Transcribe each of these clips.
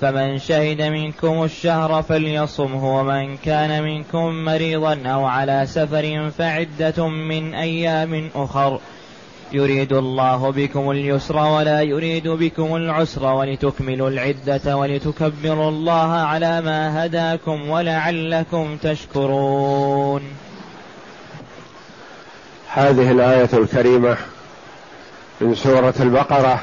فمن شهد منكم الشهر فليصمه ومن كان منكم مريضا أو على سفر فعدة من أيام أخر. يريد الله بكم اليسر ولا يريد بكم العسر ولتكملوا العدة ولتكبروا الله على ما هداكم ولعلكم تشكرون. هذه الآية الكريمة من سورة البقرة.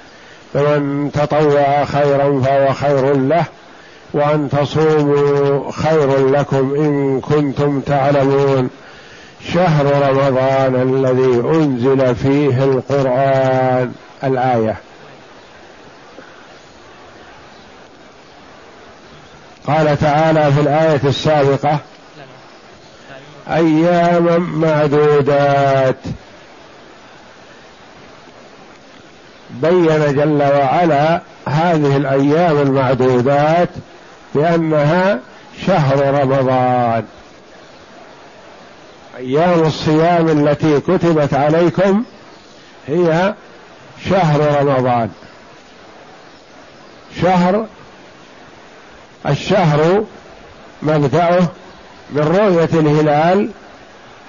فمن تطوع خيرا فهو خير له وأن تصوموا خير لكم إن كنتم تعلمون. شهر رمضان الذي أنزل فيه القرآن الآية. قال تعالى في الآية السابقة أياما معدودات. بين جل وعلا هذه الأيام المعدودات بأنها شهر رمضان. أيام الصيام التي كتبت عليكم هي شهر رمضان. شهر الشهر مبدأه من رؤية الهلال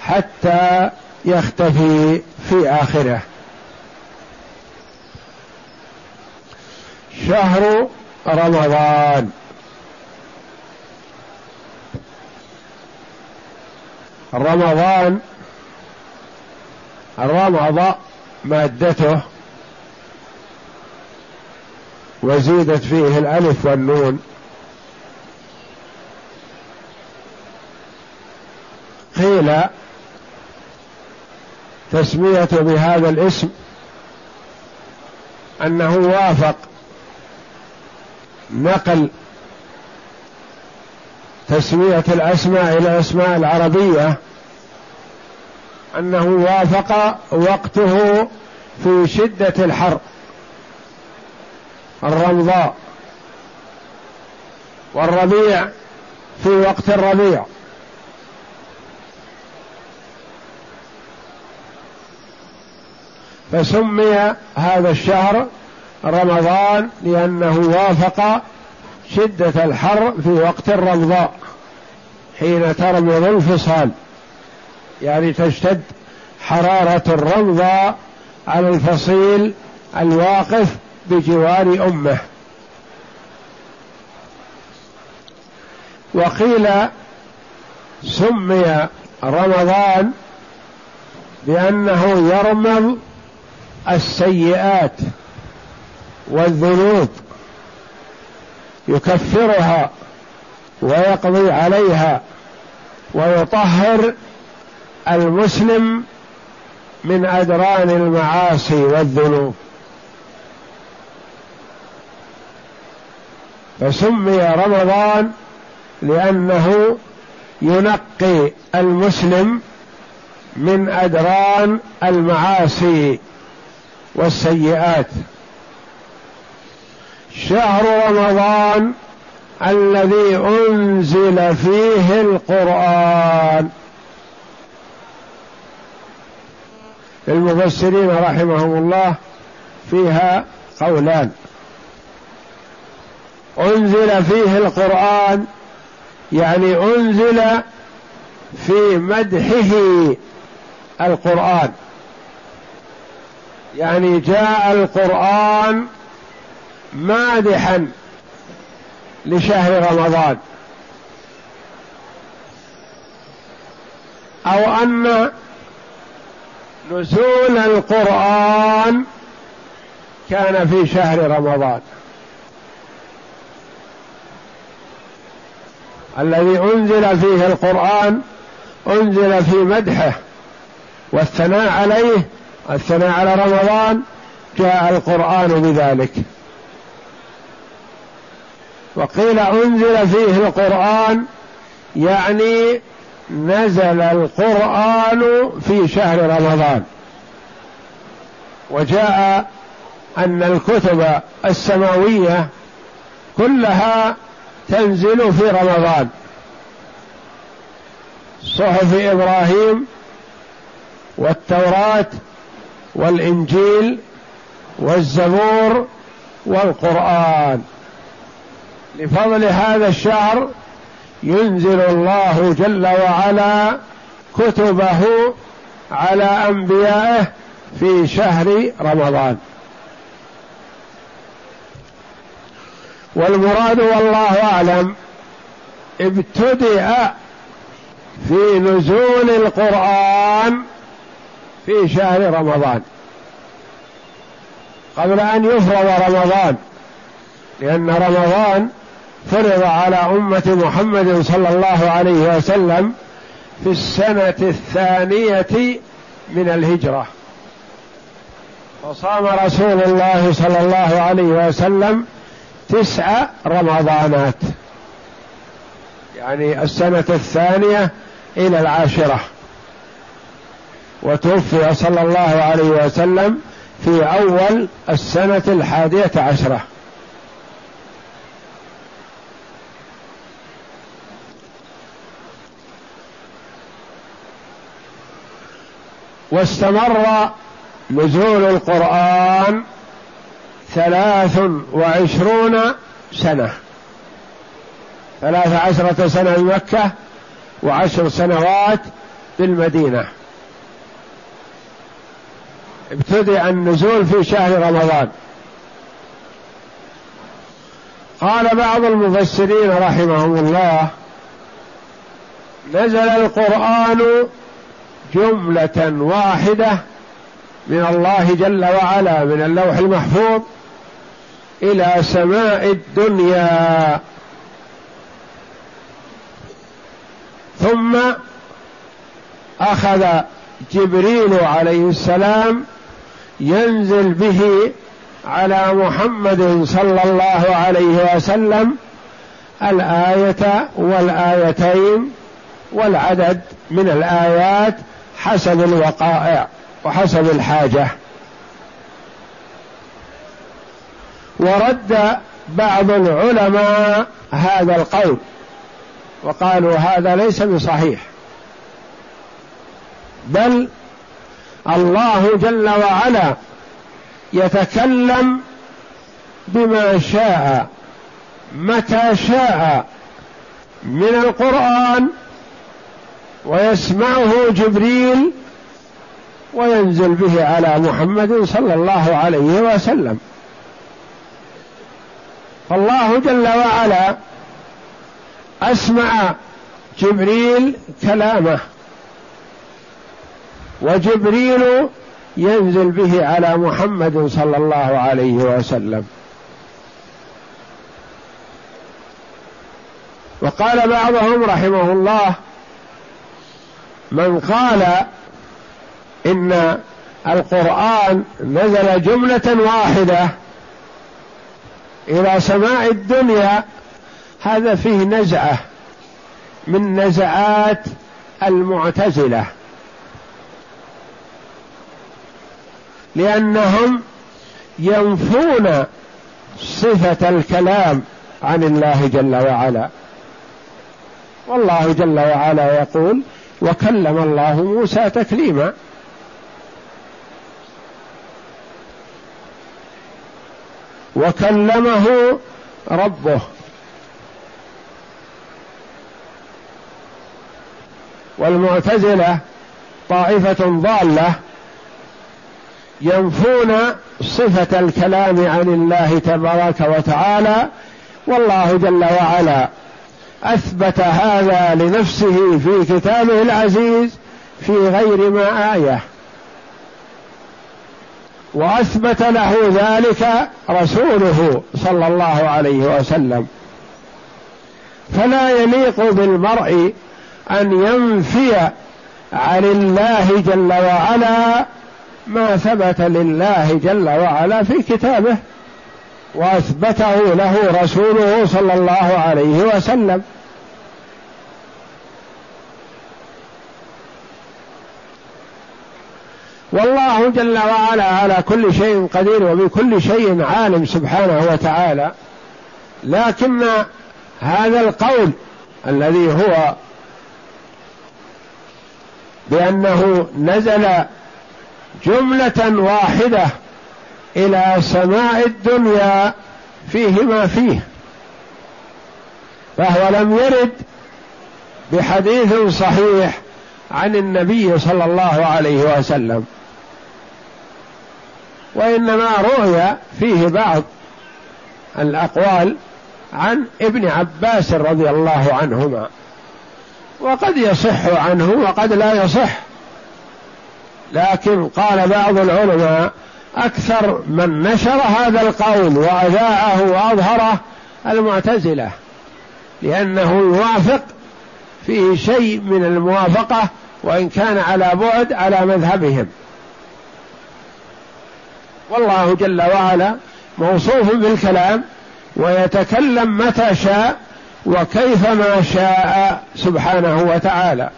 حتى يختفي في آخره. شهر رمضان. رمضان الرمض مادته وزيدت فيه الألف والنون. قيل تسمية بهذا الاسم أنه وافق نقل تسمية الأسماء إلى الأسماء العربية أنه وافق وقته في شدة الحر الرمضاء والربيع في وقت الربيع. فسمي هذا الشهر رمضان لأنه وافق شدة الحر في وقت الرمضاء حين ترمض الفصال يعني تشتد حرارة الرمضاء على الفصيل الواقف بجوار أمه. وقيل سمي رمضان بأنه يرمض السيئات. والذنوب يكفرها ويقضي عليها ويطهر المسلم من أدران المعاصي والذنوب. فسمي رمضان لأنه ينقي المسلم من أدران المعاصي والسيئات. شهر رمضان الذي أنزل فيه القرآن. المفسرين رحمهم الله فيها قولان. أنزل فيه القرآن يعني أنزل في مدحه القرآن. يعني جاء القرآن مادحا لشهر رمضان. أو أن نزول القرآن كان في شهر رمضان. الذي أنزل فيه القرآن أنزل في مدحه والثناء عليه الثناء على رمضان جاء القرآن بذلك. وقيل أنزل فيه القرآن يعني نزل القرآن في شهر رمضان. وجاء أن الكتب السماوية كلها تنزل في رمضان. صحف إبراهيم والتوراة والإنجيل والزبور والقرآن. لفضل هذا الشهر ينزل الله جل وعلا كتبه على أنبيائه في شهر رمضان. والمراد والله أعلم ابتدأ في نزول القرآن في شهر رمضان. قبل أن يفرض رمضان لأن رمضان فرض على أمة محمد صلى الله عليه وسلم في السنة الثانية من الهجرة. وصام رسول الله صلى الله عليه وسلم تسع رمضانات. يعني السنة الثانية إلى العاشرة. وتوفي صلى الله عليه وسلم في أول السنة الحادية عشرة. واستمر نزول القرآن ثلاث وعشرون سنة. ثلاث عشرة سنة بمكة وعشر سنوات بالمدينة ابتدأ النزول في شهر رمضان. قال بعض المفسرين رحمهم الله نزل القرآن جملة واحدة من الله جل وعلا من اللوح المحفوظ إلى سماء الدنيا. ثم أخذ جبريل عليه السلام ينزل به على محمد صلى الله عليه وسلم الآية والآيتين والعدد من الآيات حسب الوقائع وحسب الحاجة. ورد بعض العلماء هذا القول وقالوا هذا ليس بصحيح. بل الله جل وعلا يتكلم بما شاء متى شاء من القرآن ويسمعه جبريل وينزل به على محمد صلى الله عليه وسلم. فالله جل وعلا أسمع جبريل كلامه وجبريل ينزل به على محمد صلى الله عليه وسلم. وقال بعضهم رحمه الله من قال إن القرآن نزل جملة واحدة إلى سماء الدنيا هذا فيه نزعة من نزعات المعتزلة. لأنهم ينفون صفة الكلام عن الله جل وعلا. والله جل وعلا يقول وكلم الله موسى تكليما. وكلمه ربه. والمعتزلة طائفة ضالة ينفون صفة الكلام عن الله تبارك وتعالى والله جل وعلا أثبت هذا لنفسه في كتابه العزيز في غير ما آية. وأثبت له ذلك رسوله صلى الله عليه وسلم. فلا يليق بالمرء أن ينفي عن الله جل وعلا ما ثبت لله جل وعلا في كتابه. وأثبته له رسوله صلى الله عليه وسلم. والله جل وعلا على كل شيء قدير وبكل شيء عالم سبحانه وتعالى. لكن هذا القول الذي هو بأنه نزل جملة واحدة إلى سماء الدنيا فيه ما فيه. فهو لم يرد بحديث صحيح عن النبي صلى الله عليه وسلم. وإنما روي فيه بعض الأقوال عن ابن عباس رضي الله عنهما. وقد يصح عنه وقد لا يصح. لكن قال بعض العلماء أكثر من نشر هذا القول وأذاعه وأظهره المعتزلة لأنه يوافق فيه شيء من الموافقة وإن كان على بعد على مذهبهم. والله جل وعلا موصوف بالكلام ويتكلم متى شاء وكيفما شاء سبحانه وتعالى.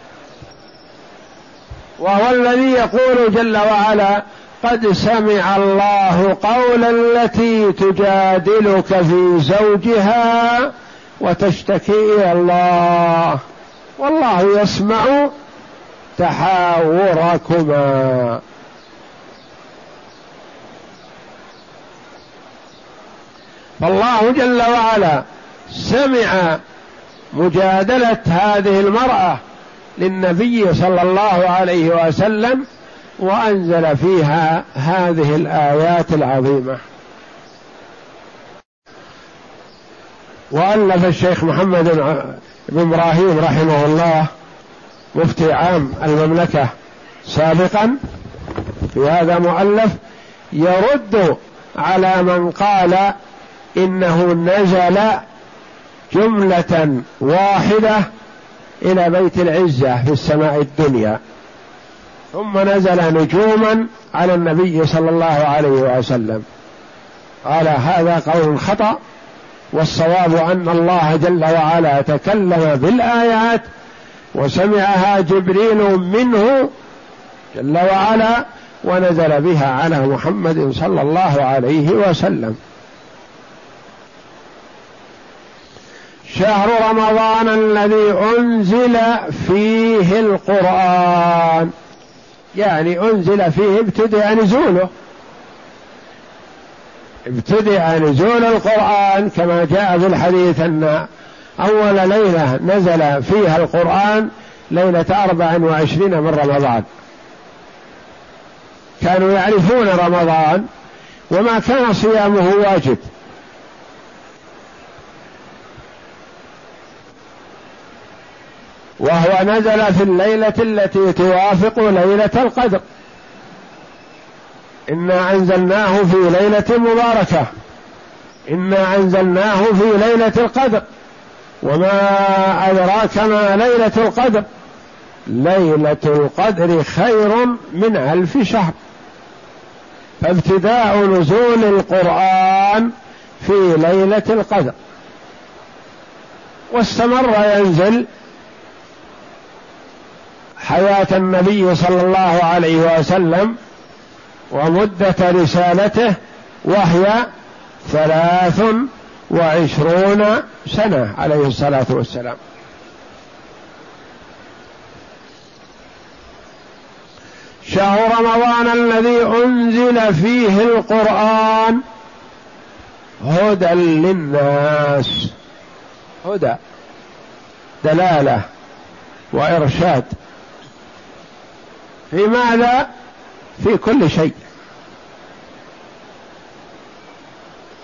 وهو الذي يقول جل وعلا قد سمع الله قول التي تجادلك في زوجها وتشتكي إلى الله. والله يسمع تحاوركما. فالله جل وعلا سمع مجادلة هذه المرأة للنبي صلى الله عليه وسلم وأنزل فيها هذه الآيات العظيمة. وألف الشيخ محمد بن إبراهيم رحمه الله مفتي عام المملكة سابقا. في هذا مؤلف يرد على من قال إنه نزل جملة واحدة إلى بيت العزة في السماء الدنيا. ثم نزل نجوما على النبي صلى الله عليه وسلم. قال هذا قول خطأ والصواب أن الله جل وعلا تكلم بالآيات وسمعها جبريل منه جل وعلا ونزل بها على محمد صلى الله عليه وسلم. شهر رمضان الذي أنزل فيه القرآن. يعني أنزل فيه ابتدأ نزوله. ابتدأ نزول القرآن كما جاء في الحديث أن أول ليلة نزل فيها القرآن ليلة أربع وعشرين من رمضان. كانوا يعرفون رمضان وما كان صيامه واجب. وهو نزل في الليلة التي توافق ليلة القدر. إنا أنزلناه في ليلة مباركة. إنا أنزلناه في ليلة القدر. وما أدراك ما ليلة القدر؟ ليلة القدر خير من ألف شهر. فابتداء نزول القرآن في ليلة القدر. واستمر ينزل حياة النبي صلى الله عليه وسلم ومدة رسالته وهي ثلاث وعشرون سنة عليه الصلاة والسلام. شهر رمضان الذي أنزل فيه القرآن هدى للناس. هدى دلالة وإرشاد. في ماذا؟ في كل شيء.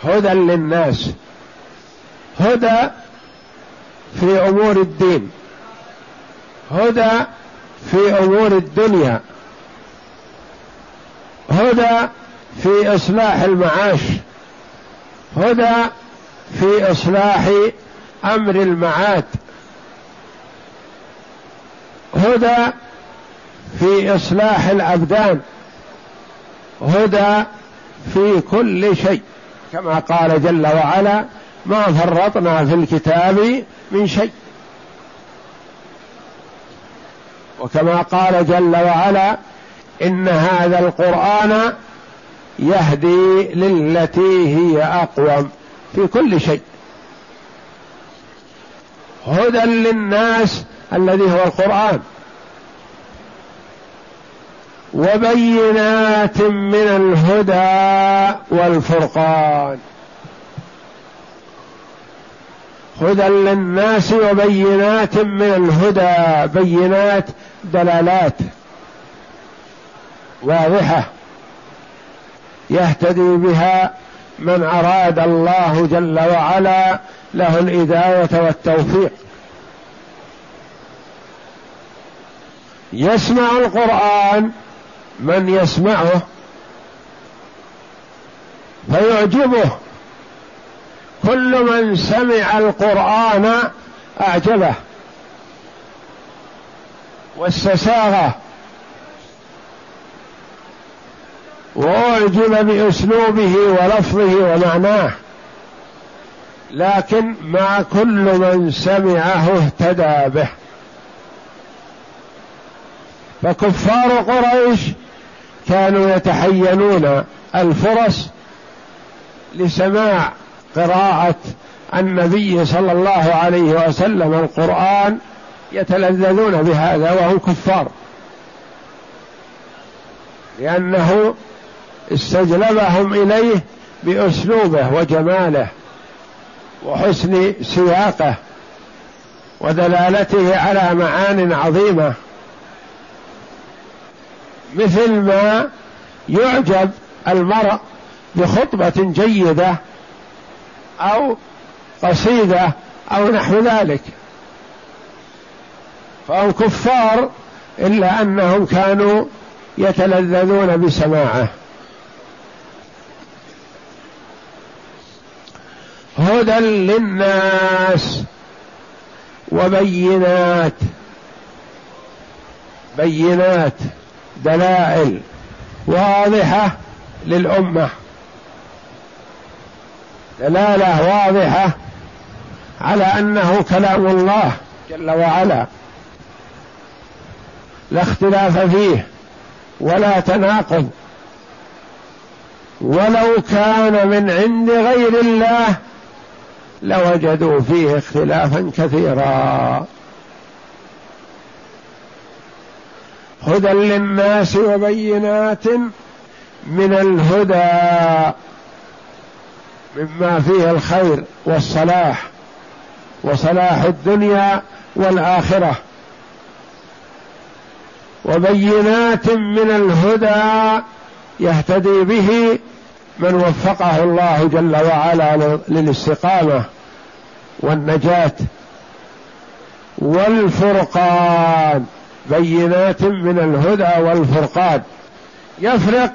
هدى للناس. هدى في أمور الدين. هدى في أمور الدنيا. هدى في إصلاح المعاش. هدى في إصلاح أمر المعاد. هدى في إصلاح الأبدان. هدى في كل شيء. كما قال جل وعلا ما فرطنا في الكتاب من شيء. وكما قال جل وعلا إن هذا القرآن يهدي للتي هي أقوم في كل شيء. هدى للناس الذي هو القرآن. وبينات من الهدى والفرقان. هدى للناس وبينات من الهدى. بينات دلالات واضحة يهتدي بها من أراد الله جل وعلا له الهدايه والتوفيق. يسمع القرآن من يسمعه فيعجبه. كل من سمع القرآن أعجبه واستساغه وأعجب بأسلوبه ولفظه ومعناه. لكن مع كل من سمعه اهتدى به. فكفار قريش كانوا يتحينون الفرص لسماع قراءة النبي صلى الله عليه وسلم. القرآن يتلذذون بهذا وهم كفار لأنه استجلبهم إليه بأسلوبه وجماله وحسن سياقه ودلالته على معان عظيمة. مثل ما يعجب المرء بخطبة جيدة أو قصيدة أو نحو ذلك. فهم كفار إلا أنهم كانوا يتلذذون بسماعه. هدى للناس وبينات. بينات. دلائل واضحة للأمة. دلالة واضحة على أنه كلام الله جل وعلا. لا اختلاف فيه ولا تناقض. ولو كان من عند غير الله لوجدوا فيه اختلافا كثيرا. هدى للناس وبينات من الهدى مما فيه الخير والصلاح وصلاح الدنيا والآخرة. وبينات من الهدى يهتدي به من وفقه الله جل وعلا للاستقامة والنجاة والفرقان. بينات من الهدى والفرقان. يفرق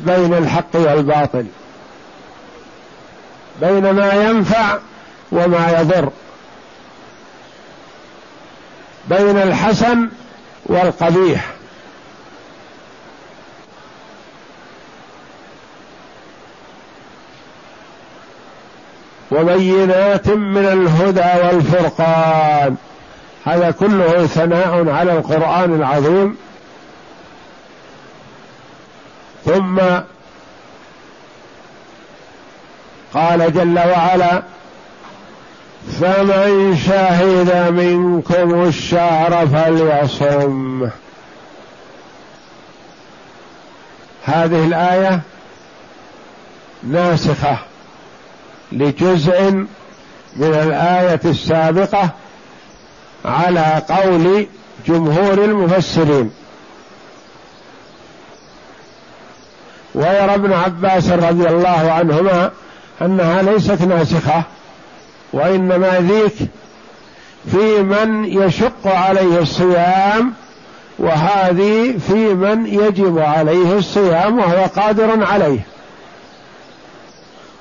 بين الحق والباطل. بين ما ينفع وما يضر. بين الحسن والقبيح. وبينات من الهدى والفرقان. هذا كله ثناء على القرآن العظيم. ثم قال جل وعلا فمن شهد منكم الشهر فليصم. هذه الآية ناسخة لجزء من الآية السابقة على قول جمهور المفسرين. ويرى ابن عباس رضي الله عنهما أنها ليست ناسخة وإنما ذيك في من يشق عليه الصيام وهذه في من يجب عليه الصيام وهو قادر عليه.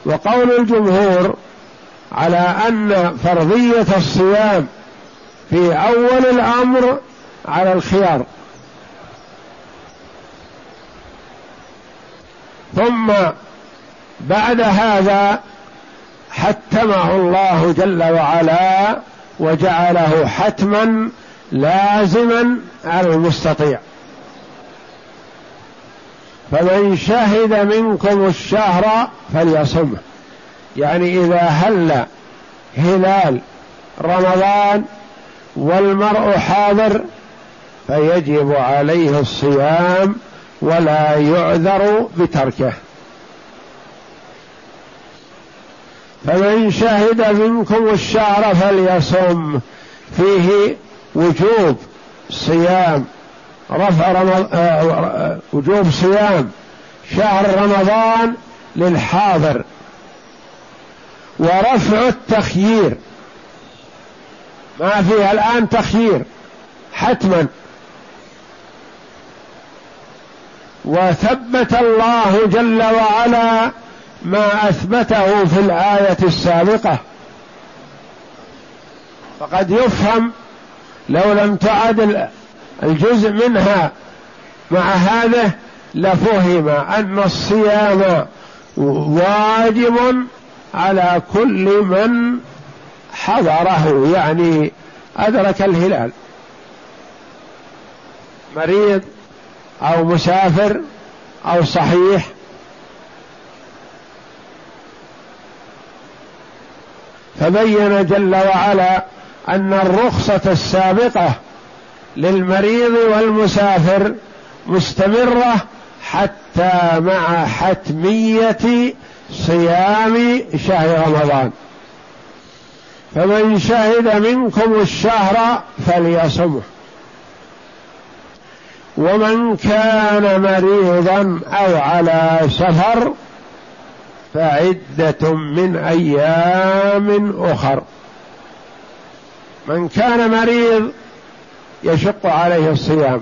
وقول الجمهور على أن فرضية الصيام في أول الأمر على الخيار. ثم بعد هذا حتمه الله جل وعلا وجعله حتما لازما على المستطيع. فمن شهد منكم الشهر فليصمه يعني إذا هل هلال رمضان والمرء حاضر فيجب عليه الصيام ولا يعذر بتركه. فمن شهد منكم الشهر فليصم. فيه وجوب صيام رفع رمض... آه... وجوب صيام شهر رمضان للحاضر. ورفع التخيير. ما فيها الآن تخيير حتما. وثبت الله جل وعلا ما أثبته في الآية السابقة. فقد يفهم لو لم تعد الجزء منها مع هذا لفهم أن الصيام واجب على كل من حضره يعني أدرك الهلال. مريض أو مسافر أو صحيح. فبين جل وعلا أن الرخصة السابقة للمريض والمسافر مستمرة حتى مع حتمية صيام شهر رمضان. فمن شهد منكم الشهر فليصمه. ومن كان مريضا أو على سفر فعدة من أيام أخر. من كان مريض يشق عليه الصيام.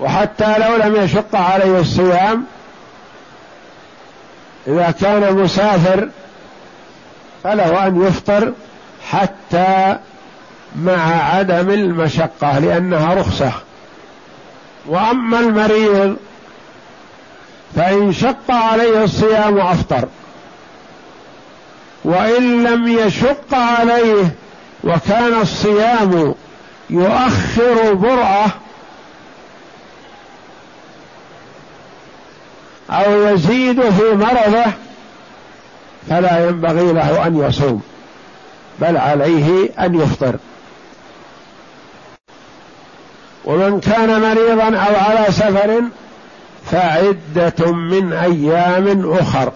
وحتى لو لم يشق عليه الصيام إذا كان مسافر فله أن يفطر حتى مع عدم المشقة لأنها رخصة. وأما المريض فإن شق عليه الصيام أفطر. وإن لم يشق عليه وكان الصيام يؤخر برأة أو يزيد في مرضه فلا ينبغي له أن يصوم بل عليه أن يفطر. ومن كان مريضا أو على سفر فعدة من أيام أخر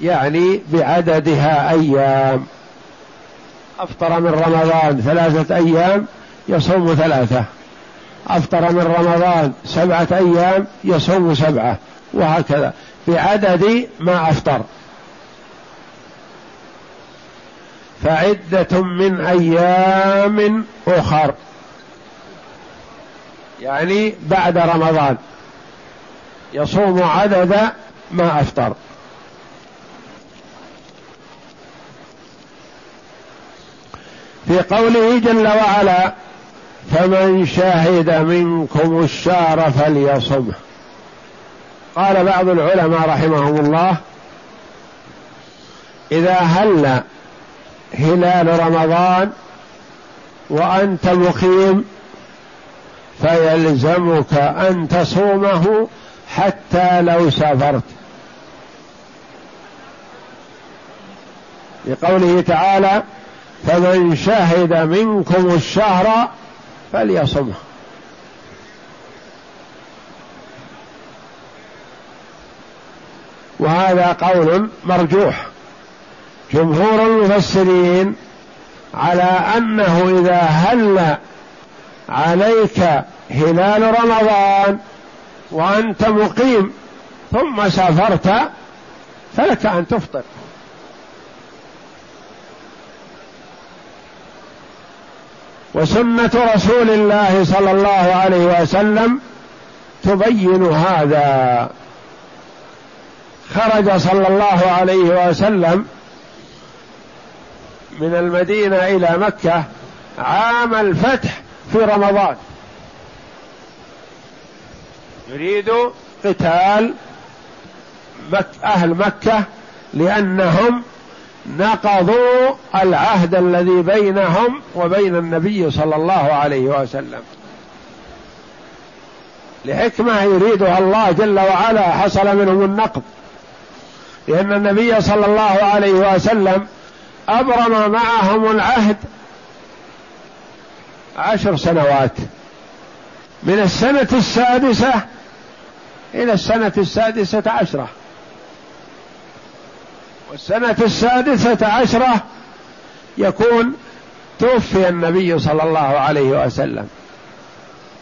يعني بعددها أيام. أفطر من رمضان ثلاثة أيام يصوم ثلاثة. أفطر من رمضان سبعة أيام يصوم سبعة وهكذا. بعدد ما أفطر. فعدة من أيام أخر. يعني بعد رمضان. يصوم عدد ما أفطر. في قوله جل وعلا فمن شهد منكم الشهر فليصمه قال بعض العلماء رحمهم الله إذا هل هلال رمضان وأنت مقيم فيلزمك أن تصومه حتى لو سافرت. لقوله تعالى فمن شهد منكم الشهر فليصمه. وهذا قول مرجوح. جمهور المفسرين على أنه إذا هل عليك هلال رمضان وأنت مقيم ثم سافرت فلك أن تفطر. وسنة رسول الله صلى الله عليه وسلم تبين هذا. خرج صلى الله عليه وسلم من المدينة إلى مكة عام الفتح في رمضان. يريد قتال مك أهل مكة لأنهم نقضوا العهد الذي بينهم وبين النبي صلى الله عليه وسلم. لحكمة يريدها الله جل وعلا حصل منهم النقض. لأن النبي صلى الله عليه وسلم أبرم معهم العهد عشر سنوات من السنة السادسة إلى السنة السادسة عشرة. والسنة السادسة عشرة يكون توفي النبي صلى الله عليه وسلم.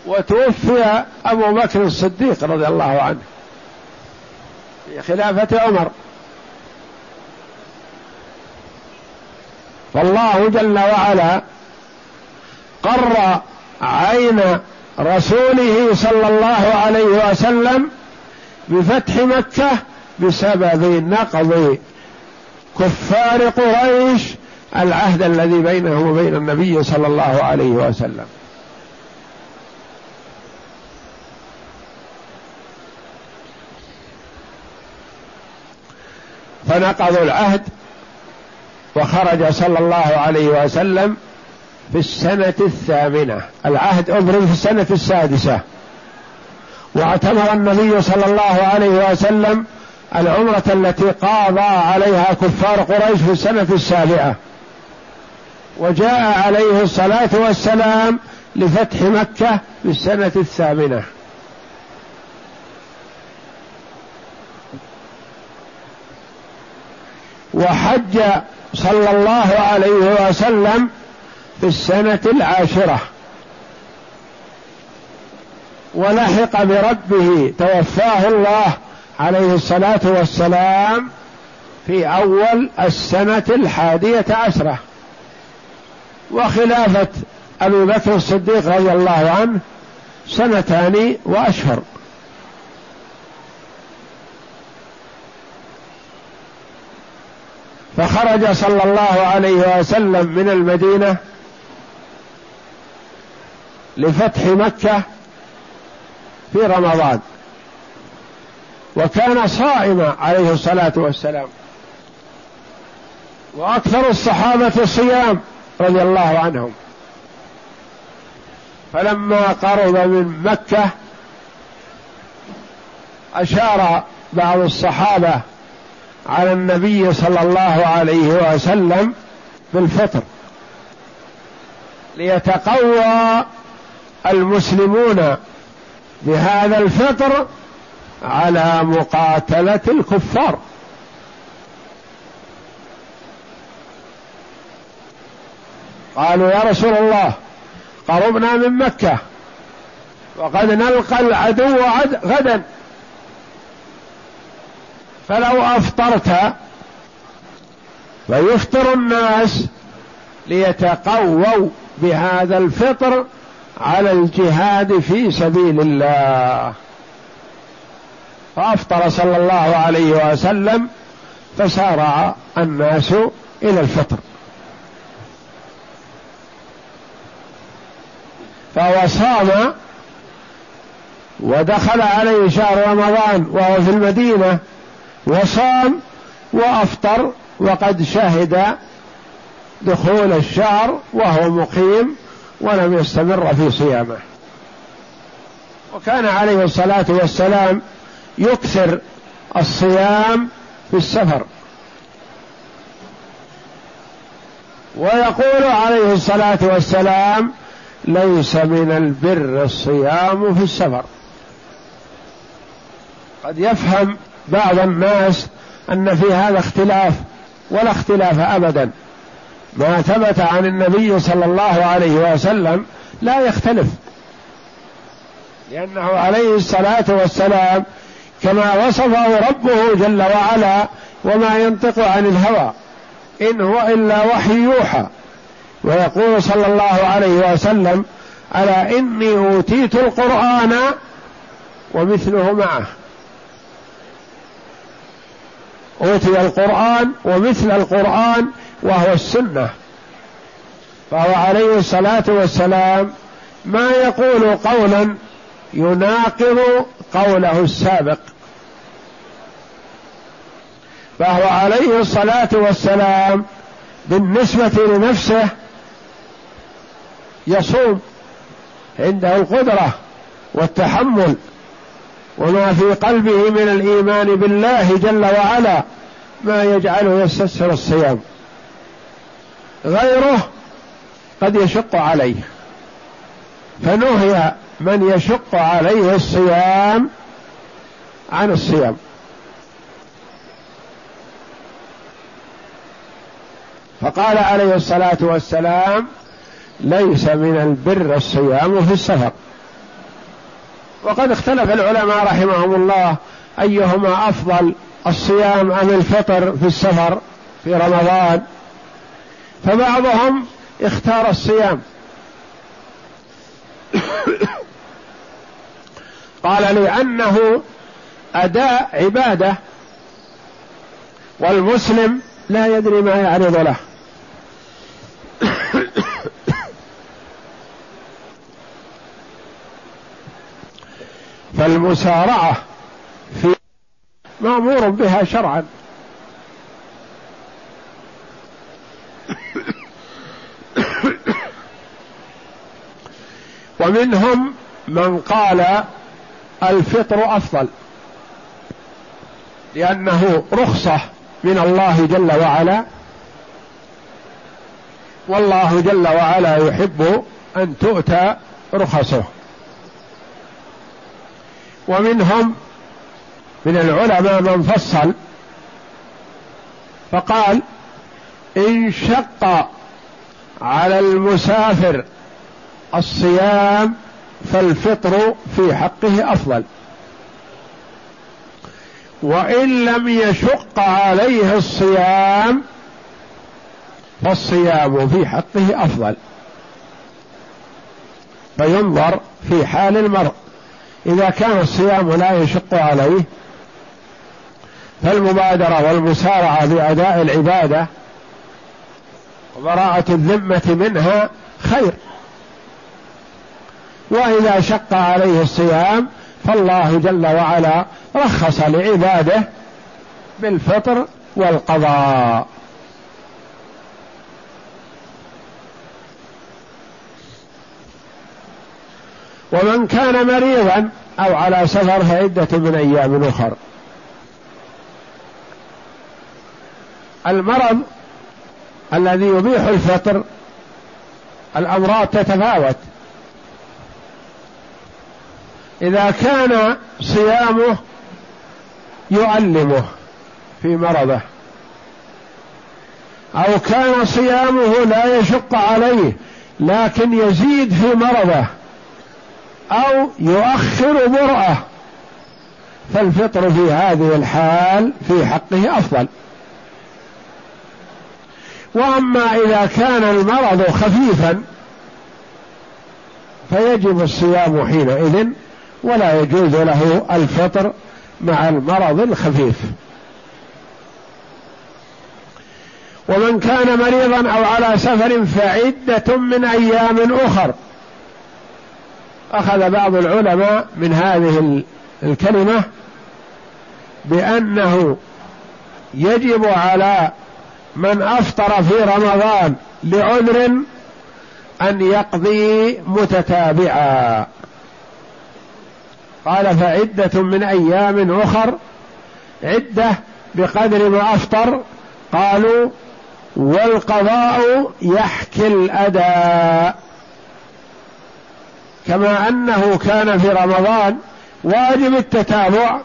وتوفي أبو بكر الصديق رضي الله عنه في خلافة عمر. فالله جل وعلا قر عين رسوله صلى الله عليه وسلم بفتح مكة بسبب نقض كفار قريش العهد الذي بينه وبين النبي صلى الله عليه وسلم. فنقضوا العهد وخرج صلى الله عليه وسلم في السنة الثامنة. العهد أبرم في السنة السادسة. واعتمر النبي صلى الله عليه وسلم العمرة التي قاضى عليها كفار قريش في السنة السابعة. وجاء عليه الصلاة والسلام لفتح مكة في السنة الثامنة. وحج صلى الله عليه وسلم في السنة العاشرة. ولحق بربه توفاه الله عليه الصلاة والسلام في أول السنة الحادية عشرة. وخلافة أبي بكر الصديق رضي الله عنه سنتان وأشهر. فخرج صلى الله عليه وسلم من المدينة لفتح مكة في رمضان. وكان صائما عليه الصلاة والسلام. وأكثر الصحابة صيام رضي الله عنهم. فلما قرب من مكة أشار بعض الصحابة على النبي صلى الله عليه وسلم بالفطر. ليتقوى المسلمون بهذا الفطر على مقاتلة الكفار. قالوا يا رسول الله قربنا من مكة وقد نلقى العدو غدا. فلو أفطرت فيفطر الناس ليتقووا بهذا الفطر على الجهاد في سبيل الله. فأفطر صلى الله عليه وسلم فسارع الناس إلى الفطر. فهو صام ودخل عليه شهر رمضان وهو في المدينة وصام وأفطر وقد شهد دخول الشهر وهو مقيم ولم يستمر في صيامه. وكان عليه الصلاة والسلام يكثر الصيام في السفر. ويقول عليه الصلاة والسلام ليس من البر الصيام في السفر. قد يفهم بعض الناس أن في هذا اختلاف ولا اختلاف ابدا. ما ثبت عن النبي صلى الله عليه وسلم لا يختلف. لأنه عليه الصلاة والسلام كما وصفه ربه جل وعلا وما ينطق عن الهوى إن هو إلا وحي يوحى. ويقول صلى الله عليه وسلم ألا إني أوتيت القرآن ومثله معه. أوتي القرآن ومثل القرآن وهو السنة. فهو عليه الصلاة والسلام ما يقول قولا يناقض قوله السابق. فهو عليه الصلاة والسلام بالنسبة لنفسه يصوم عنده القدرة والتحمل وما في قلبه من الإيمان بالله جل وعلا ما يجعله يستسهل الصيام. غيره قد يشق عليه. فنهي من يشق عليه الصيام عن الصيام. فقال عليه الصلاة والسلام ليس من البر الصيام في السفر. وقد اختلف العلماء رحمهم الله أيهما أفضل الصيام أم الفطر في السفر في رمضان. فبعضهم اختار الصيام. قال لأنه أداء عبادة والمسلم لا يدري ما يعرض له. فالمسارعة في مأمور بها شرعا. ومنهم من قال الفطر أفضل لأنه رخصة من الله جل وعلا والله جل وعلا يحب أن تؤتى رخصه. ومنهم من العلماء من فصل فقال إن شق على المسافر الصيام فالفطر في حقه أفضل. وإن لم يشق عليه الصيام فالصيام في حقه أفضل. فينظر في حال المرء. إذا كان الصيام لا يشق عليه فالمبادرة والمسارعة باداء العبادة وبراءة الذمة منها خير. وإذا شق عليه الصيام فالله جل وعلا رخص لعباده بالفطر والقضاء. ومن كان مريضا أو على سفر فعدة من أيام أخر. المرض الذي يبيح الفطر الأمراض تتفاوت. إذا كان صيامه يؤلمه في مرضه أو كان صيامه لا يشق عليه لكن يزيد في مرضه أو يؤخر برأه فالفطر في هذه الحال في حقه أفضل. وأما إذا كان المرض خفيفا فيجب الصيام حينئذ ولا يجوز له الفطر مع المرض الخفيف. ومن كان مريضا أو على سفر فعدة من أيام أخر أخذ بعض العلماء من هذه الكلمة بأنه يجب على من أفطر في رمضان لعذر أن يقضي متتابعا. قال فعدة من أيام أخر عدة بقدر ما أفطر قالوا والقضاء يحكي الأداء. كما أنه كان في رمضان واجب التتابع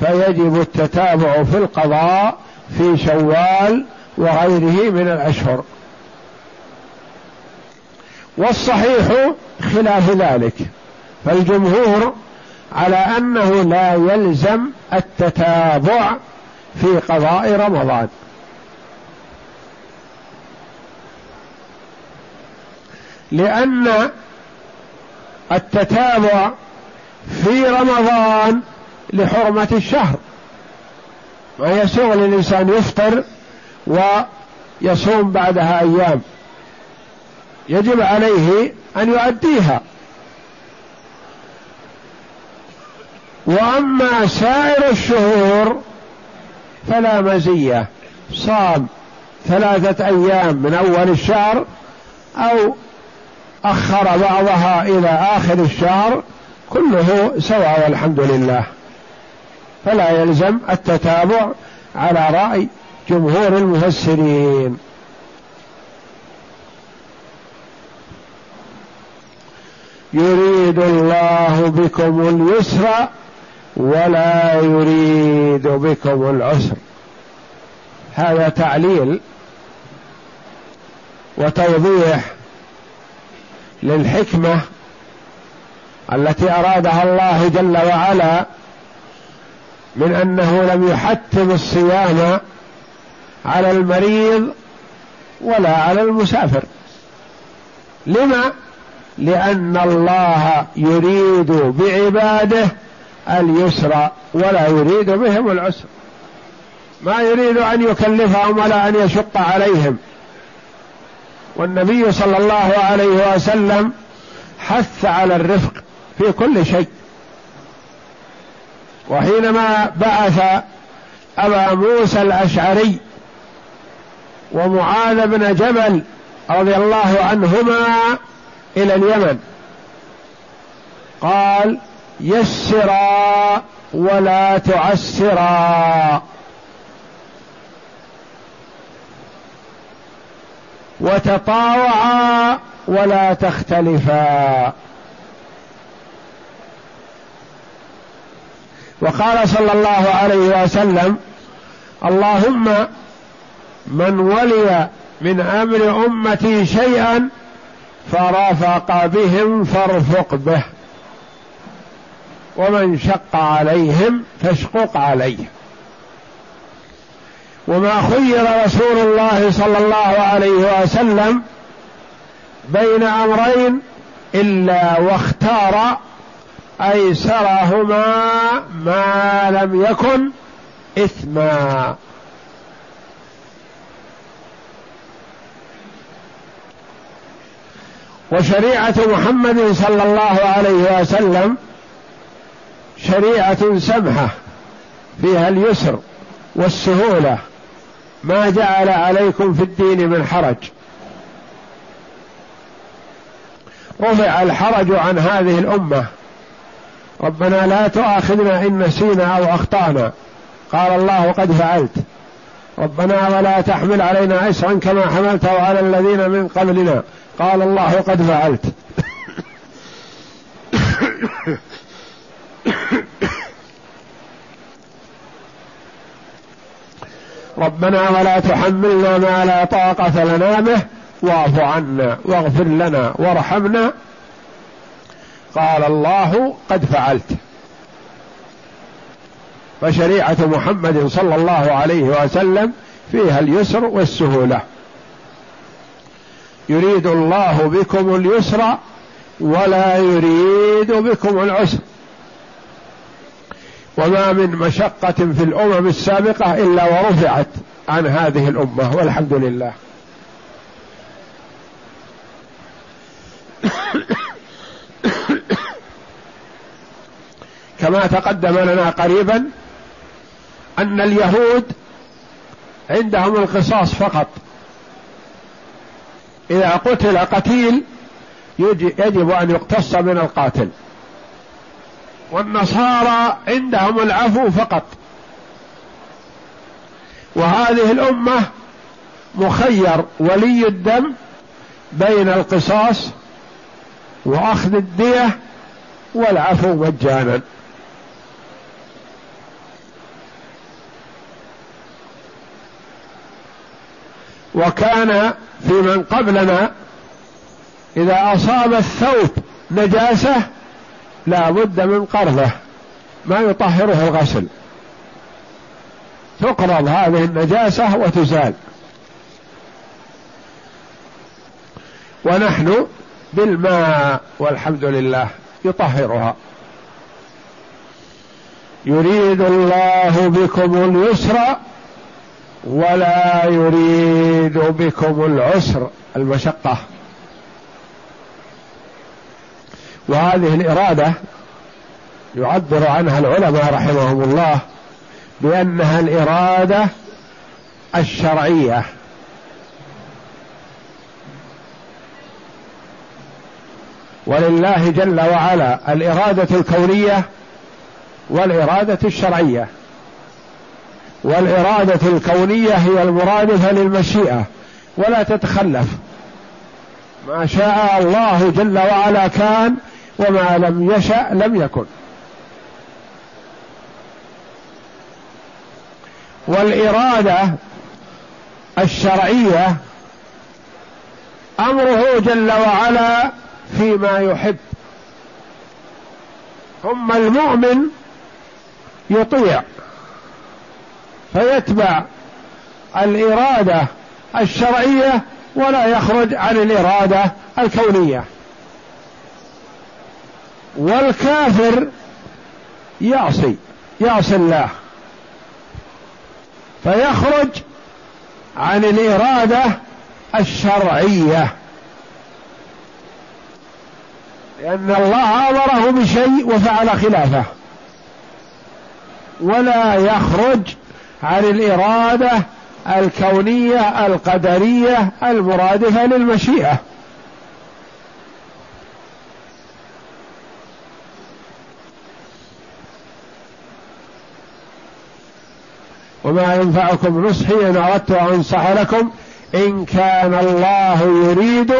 فيجب التتابع في القضاء في شوال وغيره من الأشهر. والصحيح خلاف ذلك فالجمهور على أنه لا يلزم التتابع في قضاء رمضان. لأن التتابع في رمضان لحرمة الشهر. ما يسوغ للانسان يفطر ويصوم بعدها أيام. يجب عليه أن يؤديها. وأما سائر الشهور فلا مزية. صام ثلاثة أيام من أول الشهر أو أخر بعضها إلى آخر الشهر كله سواء والحمد لله. فلا يلزم التتابع على رأي جمهور المفسرين. يريد الله بكم اليسر ولا يريد بكم العسر. هذا تعليل وتوضيح للحكمة التي أرادها الله جل وعلا من أنه لم يحتم الصيام على المريض ولا على المسافر. لما؟ لأن الله يريد بعباده اليسر ولا يريد بهم العسر. ما يريد أن يكلفهم ولا أن يشق عليهم. والنبي صلى الله عليه وسلم حث على الرفق في كل شيء. وحينما بعث أبا موسى الأشعري ومعاذ بن جبل رضي الله عنهما إلى اليمن قال يسرا ولا تعسرا. وتطاوعا ولا تختلفا. وقال صلى الله عليه وسلم اللهم من ولي من أمر أمتي شيئا فرافق بهم فارفق به ومن شق عليهم فاشقق عليه. وما خير رسول الله صلى الله عليه وسلم بين أمرين إلا واختار أيسرهما ما لم يكن إثما. وشريعة محمد صلى الله عليه وسلم شريعة سمحة فيها اليسر والسهولة. ما جعل عليكم في الدين من حرج. رفع الحرج عن هذه الأمة. ربنا لا تؤاخذنا إن نسينا أو أخطأنا. قال الله قد فعلت. ربنا ولا تحمل علينا اسرا كما حملته على الذين من قبلنا. قال الله قد فعلت. ربنا ولا تحملنا ما لا طاقة لنا به واعف عنا واغفر لنا وارحمنا. قال الله قد فعلت. فشريعة محمد صلى الله عليه وسلم فيها اليسر والسهولة. يريد الله بكم اليسر ولا يريد بكم العسر. وما من مشقة في الأمم السابقة إلا ورفعت عن هذه الأمة والحمد لله. كما تقدم لنا قريبا أن اليهود عندهم القصاص فقط. إذا قتل قتيل يجب أن يقتص من القاتل. والنصارى عندهم العفو فقط. وهذه الأمة مخير ولي الدم بين القصاص وأخذ الدية والعفو مجانا. وكان في من قبلنا إذا أصاب الثوب نجاسة لا بد من قرضه ما يطهره الغسل. تقرض هذه النجاسة وتزال. ونحن بالماء والحمد لله يطهرها. يريد الله بكم اليسر ولا يريد بكم العسر المشقة. وهذه الإرادة يعبر عنها العلماء رحمهم الله بأنها الإرادة الشرعية. ولله جل وعلا الإرادة الكونية والإرادة الشرعية. والإرادة الكونية هي المرادفة للمشيئة ولا تتخلف. ما شاء الله جل وعلا كان وما لم يشأ لم يكن. والإرادة الشرعية أمره جل وعلا فيما يحب. ثم المؤمن يطيع فيتبع الإرادة الشرعية ولا يخرج عن الإرادة الكونية. والكافر يعصي يعصي الله. فيخرج عن الإرادة الشرعية. لأن الله آمره بشيء وفعل خلافه. ولا يخرج عن الإرادة الكونية القدرية المرادفة للمشيئة. وما ينفعكم نصحي إن أردت أن أنصح لكم إن كان الله يريد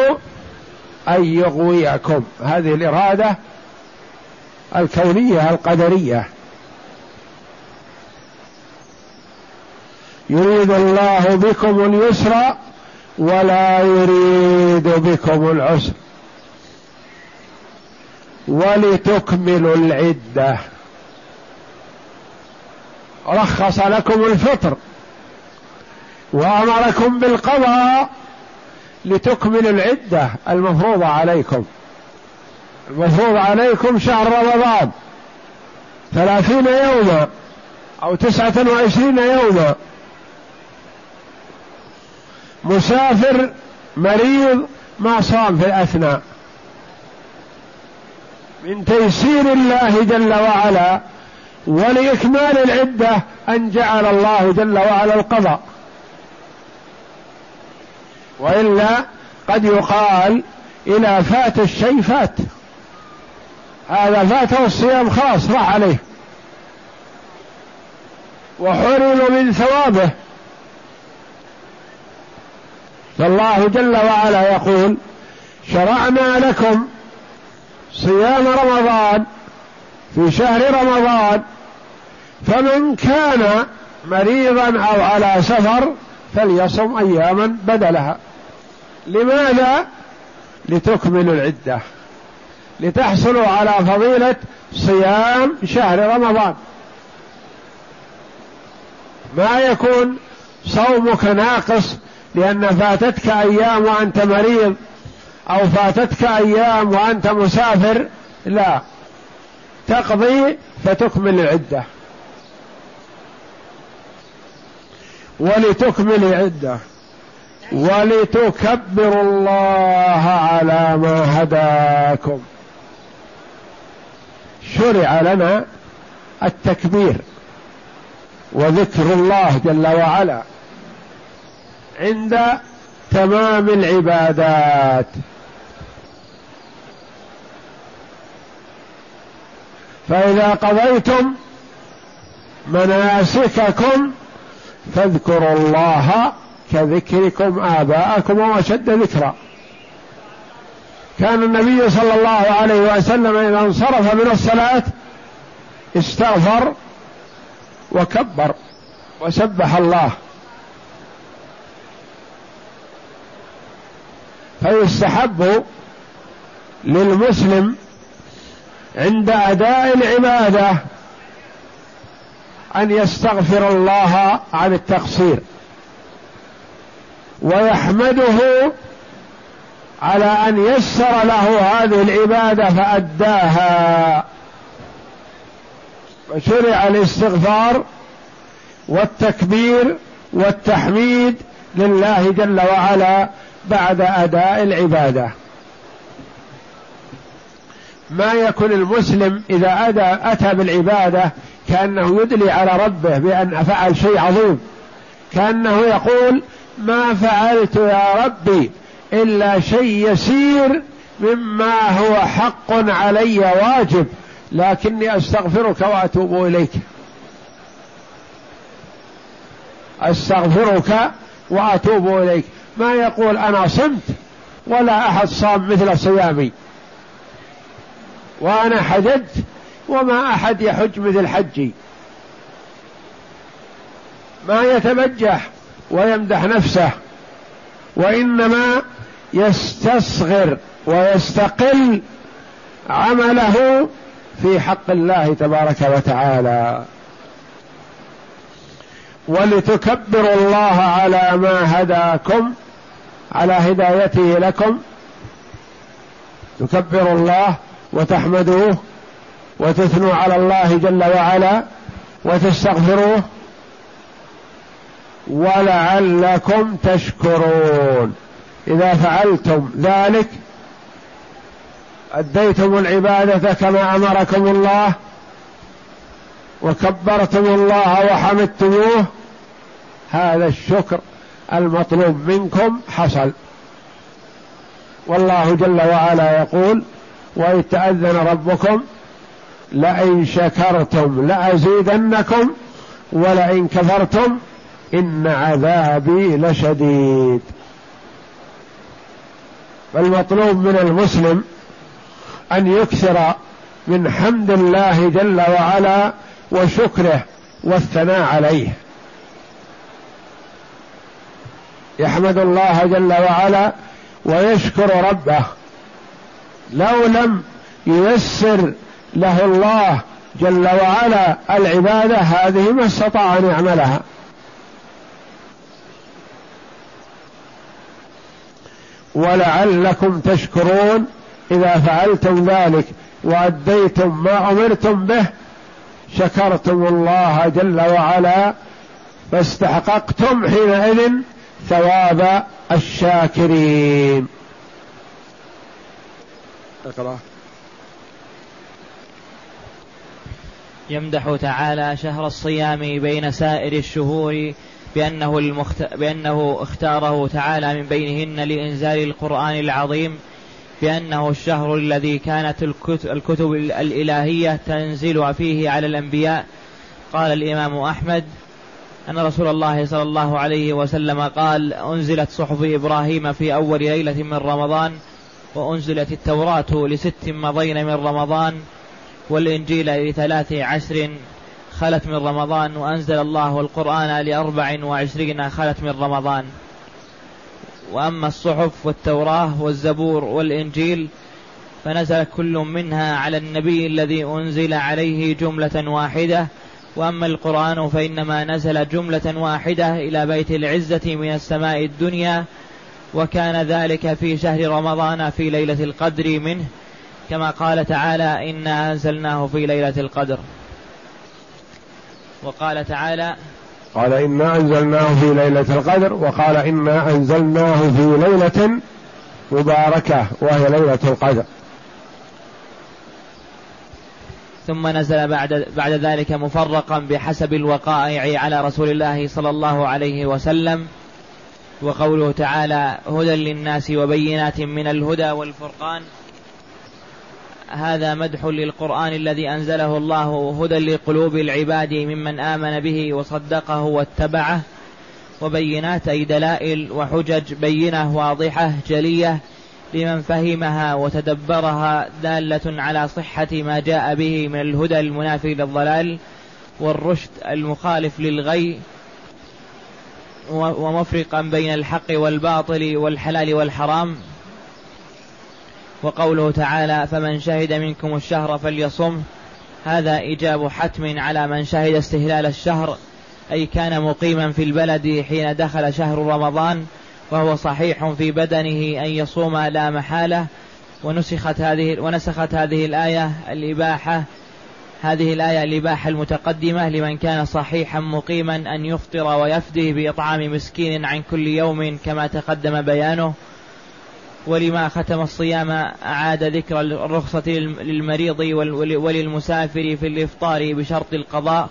أن يغويكم. هذه الإرادة الكونية القدرية. يريد الله بكم اليسر ولا يريد بكم العسر. ولتكملوا العدة. رخص لكم الفطر وأمركم بالقضاء لتكملوا العدة المفروضة عليكم. المفروض عليكم شهر رمضان. ثلاثين يوما أو تسعة وعشرين يوما مسافر مريض ما صام في الأثناء. من تيسير الله جل وعلا ولإكمال العدة أن جعل الله جل وعلا القضاء. وإلا قد يقال إذا فات الشيء فات. هذا فاته الصيام خلاص راح عليه. وحرم من ثوابه. فالله جل وعلا يقول شرعنا لكم صيام رمضان في شهر رمضان فمن كان مريضا أو على سفر فليصم اياما بدلها. لماذا؟ لتكملوا العدة. لتحصلوا على فضيلة صيام شهر رمضان. ما يكون صومك ناقص لأن فاتتك أيام وأنت مريض أو فاتتك أيام وأنت مسافر؟ لا. تقضي فتكمل العدة. ولتكمل العدة ولتكبروا الله على ما هداكم. شرع لنا التكبير وذكر الله جل وعلا عند تمام العبادات. فإذا قضيتم مناسككم فاذكروا الله كذكركم آباءكم وأشد ذكرا. كان النبي صلى الله عليه وسلم إذا انصرف من الصلاة استغفر وكبر وسبح الله. فيستحب للمسلم عند أداء العبادة أن يستغفر الله عن التقصير ويحمده على أن يسر له هذه العبادة فأداها. وشرع الاستغفار والتكبير والتحميد لله جل وعلا بعد أداء العبادة. ما يكون المسلم إذا أدى أتى بالعبادة كأنه يدلي على ربه بأن فعل شيء عظيم. كأنه يقول ما فعلت يا ربي إلا شيء يسير مما هو حق علي واجب لكني أستغفرك وأتوب إليك. أستغفرك وأتوب إليك. ما يقول أنا صمت ولا أحد صام مثل صيامي. وأنا حججت وما أحد يحج مثل حجي. ما يتبجح ويمدح نفسه وإنما يستصغر ويستقل عمله في حق الله تبارك وتعالى. ولتكبروا الله على ما هداكم على هدايته لكم. تكبروا الله وتحمدوه وتثنوا على الله جل وعلا وتستغفروه ولعلكم تشكرون. إذا فعلتم ذلك أديتم العبادة كما أمركم الله وكبرتم الله وحمدتموه. هذا الشكر المطلوب منكم حصل. والله جل وعلا يقول وإذ تأذن ربكم لئن شكرتم لأزيدنكم ولئن كفرتم إن عذابي لشديد. فالمطلوب من المسلم أن يكثر من حمد الله جل وعلا وشكره والثناء عليه. يحمد الله جل وعلا ويشكر ربه. لو لم ييسر له الله جل وعلا العبادة هذه ما استطاع أن يعملها. ولعلكم تشكرون إذا فعلتم ذلك وأديتم ما أمرتم به شكرتم الله جل وعلا فاستحققتم حينئذ ثواب الشاكرين. أقرأ. يمدح تعالى شهر الصيام بين سائر الشهور بأنه, المخت... بأنه اختاره تعالى من بينهن لإنزال القرآن العظيم بأنه الشهر الذي كانت الكتب الإلهية تنزل فيه على الأنبياء. قال الإمام أحمد أن رسول الله صلى الله عليه وسلم قال أنزلت صحف إبراهيم في أول ليلة من رمضان وأنزلت التوراة لست مضين من رمضان والإنجيل لثلاث عشر خلت من رمضان وأنزل الله القرآن لأربع وعشرين خلت من رمضان. وأما الصحف والتوراة والزبور والإنجيل فنزل كل منها على النبي الذي أنزل عليه جملة واحدة. وأما القرآن فإنما نزل جملة واحدة إلى بيت العزة من السماء الدنيا وكان ذلك في شهر رمضان في ليلة القدر منه. كما قال تعالى إنا أنزلناه في ليلة القدر. وقال تعالى قال إنا أنزلناه في ليلة القدر وقال إنا أنزلناه في ليلة مباركة وهي ليلة القدر. ثم نزل بعد بعد ذلك مفرقا بحسب الوقائع على رسول الله صلى الله عليه وسلم وقوله تعالى هدى للناس وبينات من الهدى والفرقان. هذا مدح للقرآن الذي أنزله الله هدى لقلوب العباد ممن آمن به وصدقه واتبعه وبينات أي دلائل وحجج بينة واضحة جلية لمن فهمها وتدبرها دالة على صحة ما جاء به من الهدى المنافي للضلال والرشد المخالف للغي ومفرقا بين الحق والباطل والحلال والحرام وقوله تعالى فمن شهد منكم الشهر فليصمه هذا إيجاب حتم على من شهد استهلال الشهر أي كان مقيما في البلد حين دخل شهر رمضان وهو صحيح في بدنه أن يصوم لا محالة. ونسخت هذه ونسخت هذه الآية الإباحة هذه الآية الإباحة المتقدمة لمن كان صحيحا مقيما أن يفطر ويفدي بإطعام مسكين عن كل يوم كما تقدم بيانه. ولما ختم الصيام أعاد ذكر الرخصة للمريض وللمسافر في الإفطار بشرط القضاء.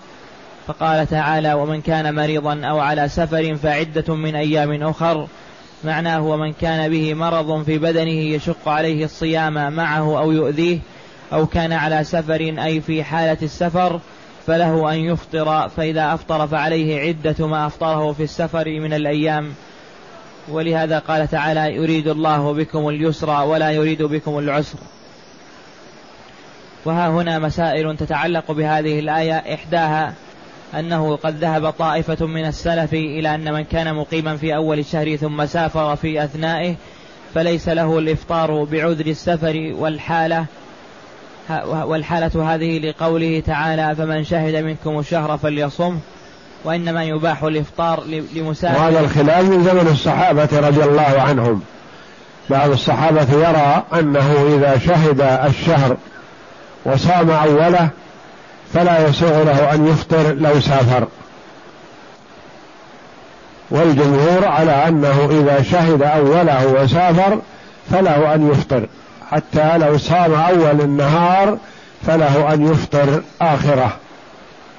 فقال تعالى ومن كان مريضا أو على سفر فعدة من أيام أخر معناه ومن كان به مرض في بدنه يشق عليه الصيام معه أو يؤذيه أو كان على سفر أي في حالة السفر فله أن يفطر فإذا أفطر فعليه عدة ما أفطره في السفر من الأيام ولهذا قال تعالى يريد الله بكم اليسر ولا يريد بكم العسر. وها هنا مسائل تتعلق بهذه الآية إحداها أنه قد ذهب طائفة من السلف إلى أن من كان مقيما في أول الشهر ثم سافر في أثنائه فليس له الإفطار بعذر السفر والحالة والحالة هذه لقوله تعالى فمن شهد منكم الشهر فليصم. وإنما يباح الإفطار لمسافر. وهذا الخلاف من زمن الصحابة رضي الله عنهم. بعض الصحابة يرى أنه إذا شهد الشهر وصام أوله فلا يسوغ له أن يفطر لو سافر. والجمهور على أنه إذا شهد أوله وسافر فله أن يفطر. حتى لو صام أول النهار فله أن يفطر آخره.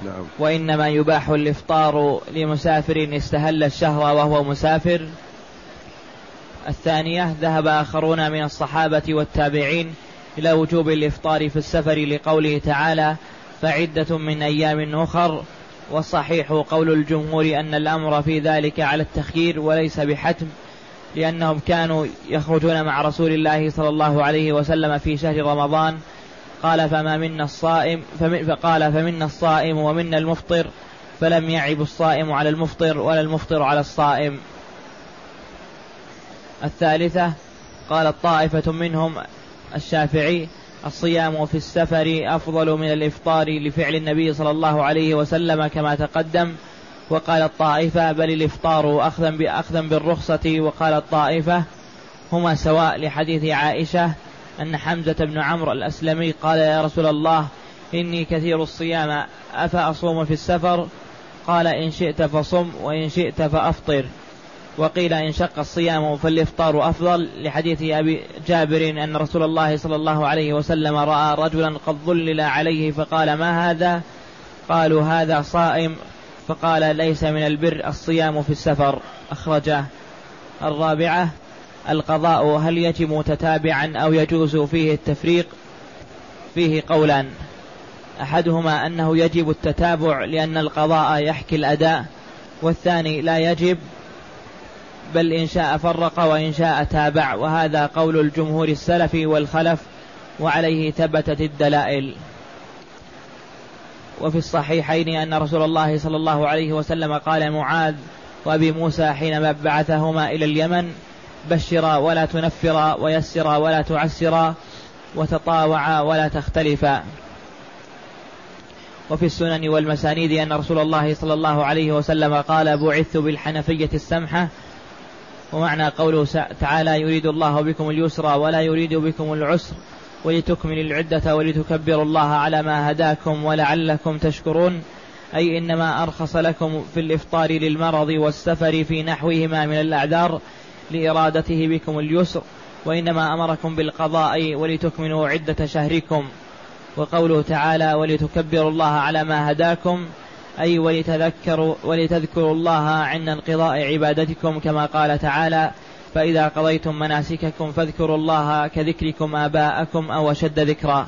نعم. وإنما يباح الإفطار لمسافر استهل الشهر وهو مسافر الثانية ذهب آخرون من الصحابة والتابعين إلى وجوب الإفطار في السفر لقوله تعالى فعدة من أيام أخر والصحيح قول الجمهور أن الأمر في ذلك على التخيير وليس بحتم لأنهم كانوا يخرجون مع رسول الله صلى الله عليه وسلم في شهر رمضان قال فما منا الصائم فقال فمنا الصائم ومنا المفطر فلم يعب الصائم على المفطر ولا المفطر على الصائم. الثالثة قالت طائفة منهم الشافعي الصيام في السفر أفضل من الإفطار لفعل النبي صلى الله عليه وسلم كما تقدم. وقال الطائفة بل الإفطار أخذا بأخذا بالرخصة. وقال الطائفة هما سواء لحديث عائشة أن حمزة بن عمرو الأسلمي قال يا رسول الله إني كثير الصيام أفأصوم في السفر؟ قال إن شئت فصم وإن شئت فأفطر. وقيل إن شق الصيام فالإفطار أفضل لحديث أبي جابر أن رسول الله صلى الله عليه وسلم رأى رجلا قد ظلل عليه فقال ما هذا؟ قالوا هذا صائم. فقال ليس من البر الصيام في السفر. أخرجه الرابعة. القضاء هل يجب متتابعا أو يجوز فيه التفريق؟ فيه قولان. أحدهما أنه يجب التتابع لأن القضاء يحكي الأداء والثاني لا يجب بل إن شاء فرق وإن شاء تابع وهذا قول الجمهور السلف والخلف وعليه ثبتت الدلائل. وفي الصحيحين أن رسول الله صلى الله عليه وسلم قال معاذ وأبي موسى حينما بعثهما إلى اليمن بشرا ولا تنفرا ويسرا ولا تعسرا وتطاوعا ولا تختلفا وفي السنن والمسانيد أن رسول الله صلى الله عليه وسلم قال بعثت بالحنفية السمحة ومعنى قوله تعالى يريد الله بكم اليسر ولا يريد بكم العسر ولتكملوا العدة ولتكبروا الله على ما هداكم ولعلكم تشكرون أي إنما أرخص لكم في الإفطار للمرض والسفر في نحوهما من الأعذار لإرادته بكم اليسر وإنما أمركم بالقضاء ولتكملوا عدة شهركم. وقوله تعالى ولتكبروا الله على ما هداكم أي ولتذكروا ولتذكروا الله عند انقضاء عبادتكم كما قال تعالى فإذا قضيتم مناسككم فاذكروا الله كذكركم آباءكم أو أشد ذكرا.